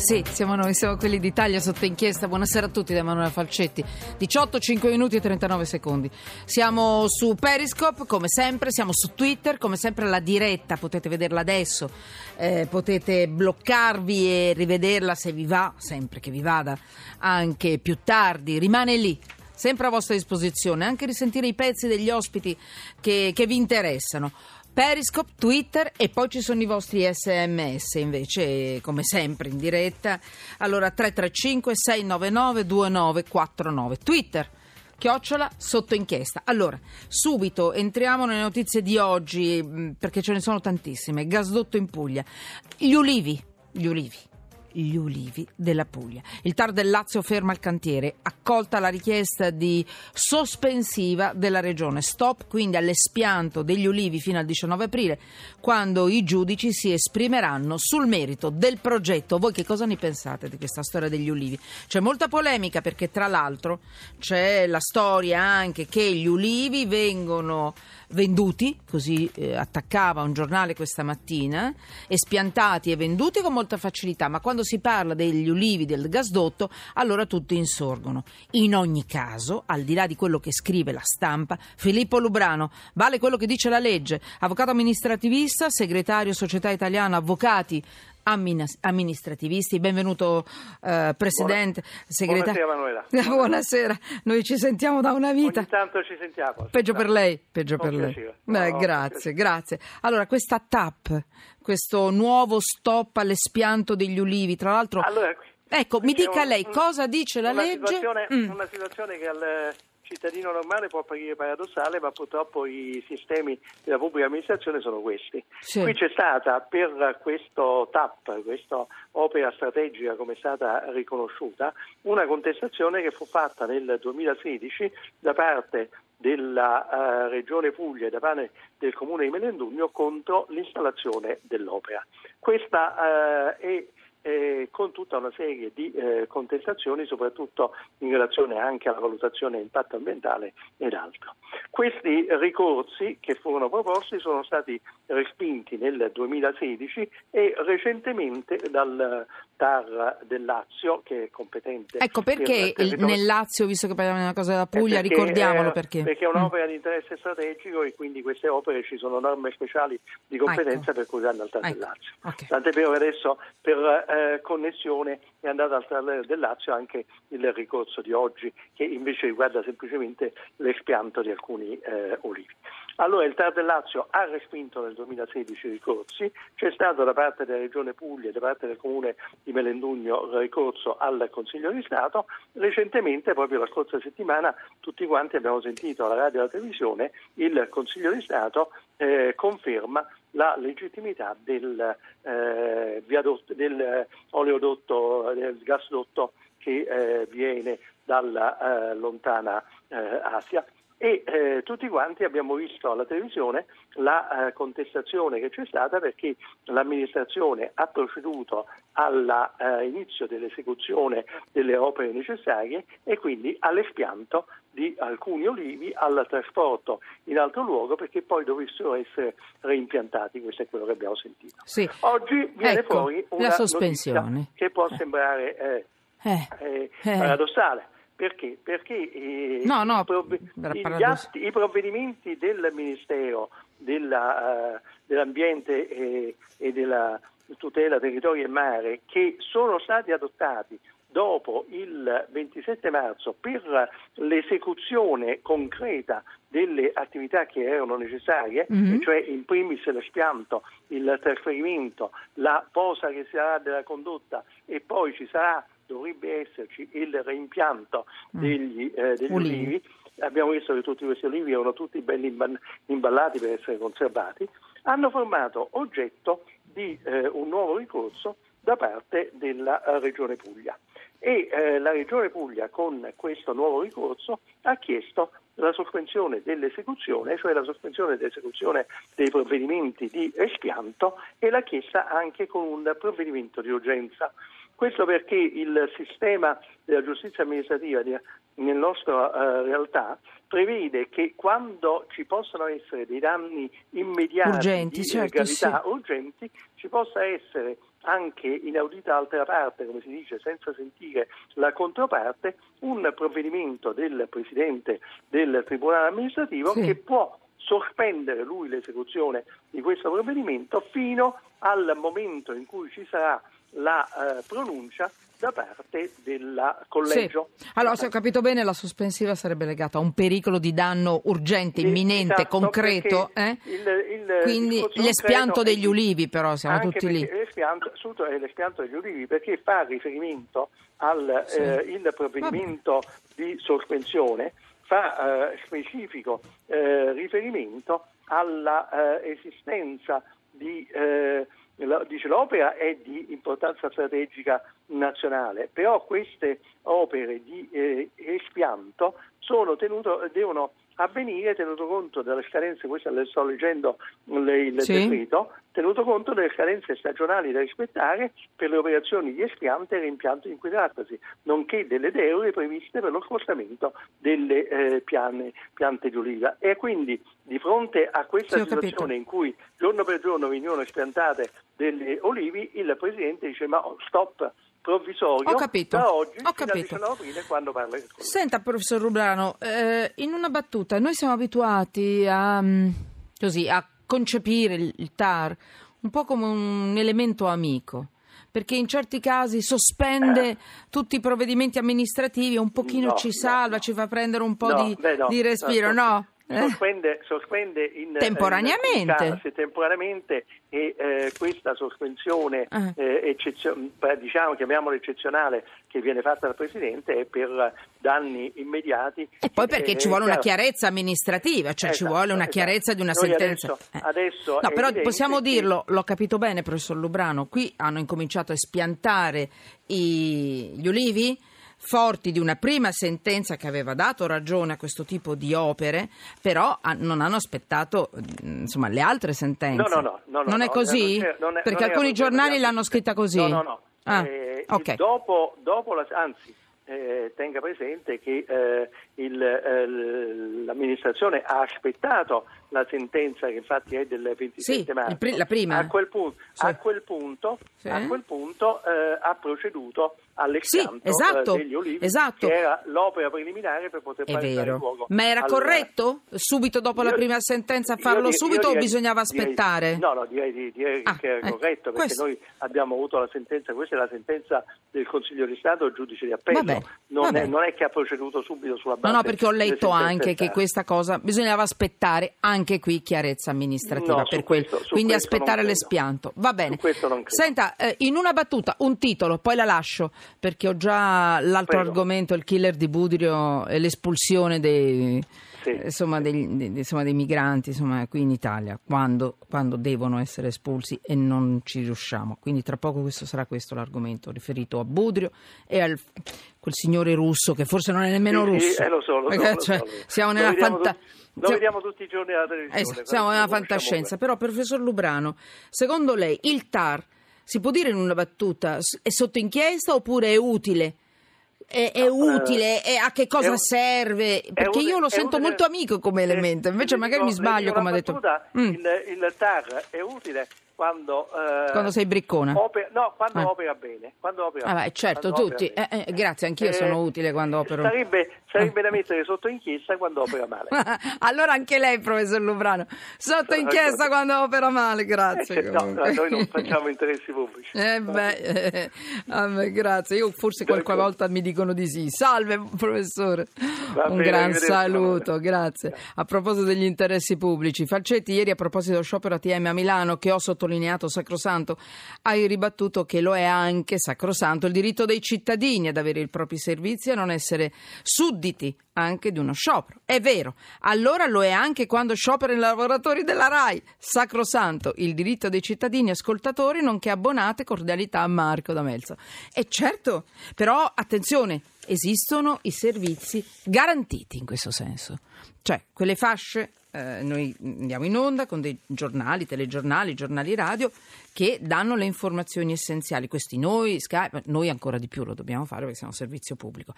Sì, siamo noi, siamo quelli d'Italia sotto inchiesta. Buonasera a tutti da Emanuele Falcetti. 18, 5 minuti e 39 secondi. Siamo su Periscope, come sempre, siamo su Twitter, come sempre la diretta, potete vederla adesso, eh, potete bloccarvi e rivederla se vi va, sempre che vi vada, anche più tardi. Rimane lì, sempre a vostra disposizione, anche risentire i pezzi degli ospiti che, che vi interessano. Periscope, Twitter e poi ci sono i vostri sms invece come sempre in diretta. Allora 335 699 2949. Twitter chiocciola sotto inchiesta. Allora, subito entriamo nelle notizie di oggi perché ce ne sono tantissime. Gasdotto in Puglia. Gli ulivi, gli ulivi gli ulivi della Puglia. Il TAR del Lazio ferma il cantiere, accolta la richiesta di sospensiva della regione. Stop quindi all'espianto degli ulivi fino al 19 aprile, quando i giudici si esprimeranno sul merito del progetto. Voi che cosa ne pensate di questa storia degli ulivi? C'è molta polemica perché tra l'altro c'è la storia anche che gli ulivi vengono venduti, così eh, attaccava un giornale questa mattina, espiantati e venduti con molta facilità, ma quando si parla degli ulivi del gasdotto, allora tutti insorgono. In ogni caso, al di là di quello che scrive la stampa, Filippo Lubrano vale quello che dice la legge, avvocato amministrativista, segretario Società Italiana Avvocati amministrativisti. Benvenuto eh, Presidente, Buona, Segretario. Buonasera Manuela. Buonasera, noi ci sentiamo da una vita. Ogni tanto ci sentiamo. Peggio per lei, peggio per lei. Beh, no, grazie, grazie. Allora, questa TAP, questo nuovo stop all'espianto degli ulivi, tra l'altro... Allora, ecco, mi dica un, lei cosa dice la una legge? Situazione, mm. Una situazione che al cittadino normale può apparire paradossale, ma purtroppo i sistemi della pubblica amministrazione sono questi. Sì. Qui c'è stata per questo TAP, questa opera strategica come è stata riconosciuta, una contestazione che fu fatta nel 2016 da parte della uh, Regione Puglia e da parte del Comune di Melendugno contro l'installazione dell'opera. Questa uh, è eh, con tutta una serie di eh, contestazioni, soprattutto in relazione anche alla valutazione impatto ambientale ed altro. Questi ricorsi che furono proposti sono stati respinti nel 2016 e recentemente dal TAR del Lazio che è competente. Ecco perché per nel Lazio, visto che parliamo di una cosa della Puglia, perché, ricordiamolo perché. Perché è un'opera mm. di interesse strategico e quindi queste opere ci sono norme speciali di competenza ecco. per cui vanno al TAR ecco. del Lazio. Okay. Tant'è vero che adesso per eh, connessione è andato al TAR del Lazio anche il ricorso di oggi che invece riguarda semplicemente l'espianto di alcuni eh, olivi. Allora il TAR del Lazio ha respinto nel 2016 i ricorsi, c'è stato da parte della Regione Puglia e da parte del Comune di Melendugno ricorso al Consiglio di Stato, recentemente, proprio la scorsa settimana, tutti quanti abbiamo sentito alla radio e alla televisione, il Consiglio di Stato eh, conferma la legittimità del, eh, viadotto, del oleodotto, del gasdotto che eh, viene dalla eh, lontana eh, Asia e eh, tutti quanti abbiamo visto alla televisione la eh, contestazione che c'è stata perché l'amministrazione ha proceduto all'inizio eh, dell'esecuzione delle opere necessarie e quindi all'espianto di alcuni olivi al trasporto in altro luogo perché poi dovessero essere reimpiantati, questo è quello che abbiamo sentito. Sì. Oggi viene ecco, fuori una sospensione. che può sembrare eh, eh, eh, paradossale perché? Perché eh, no, no, i, atti, i, provvedimenti del Ministero della, uh, dell'Ambiente e, e della tutela territorio e mare che sono stati adottati dopo il 27 marzo per l'esecuzione concreta delle attività che erano necessarie, mm-hmm. cioè in primis l'espianto, il trasferimento, la posa che sarà della condotta e poi ci sarà dovrebbe esserci il reimpianto mm. degli, eh, degli olivi. Abbiamo visto che tutti questi olivi erano tutti belli imballati per essere conservati, hanno formato oggetto di eh, un nuovo ricorso da parte della eh, Regione Puglia. E eh, la Regione Puglia con questo nuovo ricorso ha chiesto la sospensione dell'esecuzione, cioè la sospensione dell'esecuzione dei provvedimenti di espianto e l'ha chiesta anche con un provvedimento di urgenza. Questo perché il sistema della giustizia amministrativa nella nostra uh, realtà prevede che quando ci possano essere dei danni immediati urgenti, di certo, gravità sì. urgenti, ci possa essere anche inaudita altra parte, come si dice, senza sentire la controparte, un provvedimento del Presidente del Tribunale amministrativo sì. che può sospendere lui l'esecuzione di questo provvedimento fino al momento in cui ci sarà la eh, pronuncia da parte del collegio. Sì. Allora, se ho capito bene, la sospensiva sarebbe legata a un pericolo di danno urgente, imminente, esatto, concreto. Eh? Il, il, Quindi l'espianto degli ulivi, però, siamo tutti lì. L'espianto, è l'espianto degli ulivi perché fa riferimento al sì. eh, provvedimento Vabbè. di sospensione, fa eh, specifico eh, riferimento alla eh, esistenza di eh, dice l'opera è di importanza strategica nazionale, però queste opere di eh, espianto tenuto, devono avvenire tenuto conto delle scadenze, questo le sto leggendo il sì. decreto, tenuto conto delle scadenze stagionali da rispettare per le operazioni di espiante e rimpianto in cui trattasi, nonché delle deroghe previste per lo spostamento delle eh, piane, piante di oliva. E quindi di fronte a questa sì, situazione in cui giorno per giorno venivano espiantate delle olivi, il Presidente dice ma stop, provvisorio Ho capito. da oggi Ho capito. 19 aprile quando parla il Senta professor Rubrano, eh, in una battuta, noi siamo abituati a, mm, così, a concepire il, il TAR un po' come un elemento amico perché in certi casi sospende eh. tutti i provvedimenti amministrativi, un pochino no, ci salva, no, ci fa prendere un po' no, di, beh, di, respiro, no? Eh. Sospende, sospende in, temporaneamente. In casi, temporaneamente e eh, questa sospensione, ah. eh, eccezio- diciamo, chiamiamola eccezionale, che viene fatta dal Presidente è per danni immediati. E poi perché eh, ci vuole una chiarezza amministrativa, cioè esatto, ci vuole una esatto. chiarezza di una Noi sentenza. Adesso, eh. adesso no, però possiamo dirlo, l'ho capito bene, professor Lubrano, qui hanno incominciato a spiantare i, gli ulivi forti di una prima sentenza che aveva dato ragione a questo tipo di opere, però non hanno aspettato insomma, le altre sentenze. No, no, no. no non no, è così? Non è, non è, Perché alcuni giornali l'hanno scritta così. No, no, no. Ah, eh, okay. dopo, dopo la, anzi, eh, tenga presente che eh, il, eh, l'amministrazione ha aspettato la sentenza che infatti è del 27 sì, marzo. Pri- la prima. A quel, pu- sì. a quel punto, sì. a quel punto eh, ha proceduto all'escanto sì, esatto, eh, degli olivi, esatto. che era l'opera preliminare per poter fare il luogo. Ma era al... corretto subito dopo io, la prima sentenza farlo io, subito direi, o bisognava aspettare? Direi, no, no, direi, direi ah, che era eh, corretto perché questo. noi abbiamo avuto la sentenza, questa è la sentenza del Consiglio di Stato, giudice di appello, vabbè, non, vabbè. È, non, È, che ha proceduto subito sulla base. No, no, perché ho letto anche che questa cosa bisognava aspettare anche qui chiarezza amministrativa no, per questo, quindi aspettare l'espianto. Va bene. Senta, eh, in una battuta, un titolo, poi la lascio perché ho già l'altro Prego. argomento, il killer di Budrio e l'espulsione dei, sì. Insomma, dei, dei, insomma, dei, migranti insomma, qui in Italia quando, quando, devono essere espulsi e non ci riusciamo. Quindi tra poco questo sarà questo l'argomento riferito a Budrio e al quel signore russo che forse non è nemmeno sì, russo. Sì, eh, lo so, lo so, cioè, lo so. Siamo nella fantasia. Lo cioè, vediamo tutti i giorni alla televisione. Eh, siamo nella fantascienza. Però, professor Lubrano, secondo lei il TAR si può dire in una battuta è sotto inchiesta oppure è utile? È, è no, utile? Eh, a che cosa serve? Perché io lo sento utile, molto amico come elemento, invece magari mi sbaglio come ha detto. Mm. Il, il TAR è utile quando, eh, quando sei briccona? Opera, no, quando ah. opera bene. Quando opera ah, beh, certo, tutti. Eh, eh, grazie, anch'io sono utile quando opero. Sarebbe, sarebbe da mettere sotto inchiesta quando opera male. allora anche lei, professor Lubrano, sotto inchiesta quando opera male, grazie. Eh, no, no, noi non facciamo interessi pubblici. Eh beh, vabbè, grazie. Io forse qualche volta mi dicono di sì. Salve, professore. Va Un bene, gran saluto, grazie. A proposito degli interessi pubblici, Falcetti ieri a proposito dello sciopero ATM a Milano che ho sottolineato sottolineato sacrosanto, hai ribattuto che lo è anche sacrosanto il diritto dei cittadini ad avere i propri servizi e non essere sudditi anche di uno sciopero. È vero, allora lo è anche quando scioperano i lavoratori della RAI. Sacrosanto il diritto dei cittadini ascoltatori nonché abbonate cordialità a Marco D'Amelzo. E certo, però attenzione, esistono i servizi garantiti in questo senso. Cioè, quelle fasce eh, noi andiamo in onda con dei giornali, telegiornali, giornali radio che danno le informazioni essenziali. Questi noi, Skype, noi ancora di più lo dobbiamo fare perché siamo un servizio pubblico.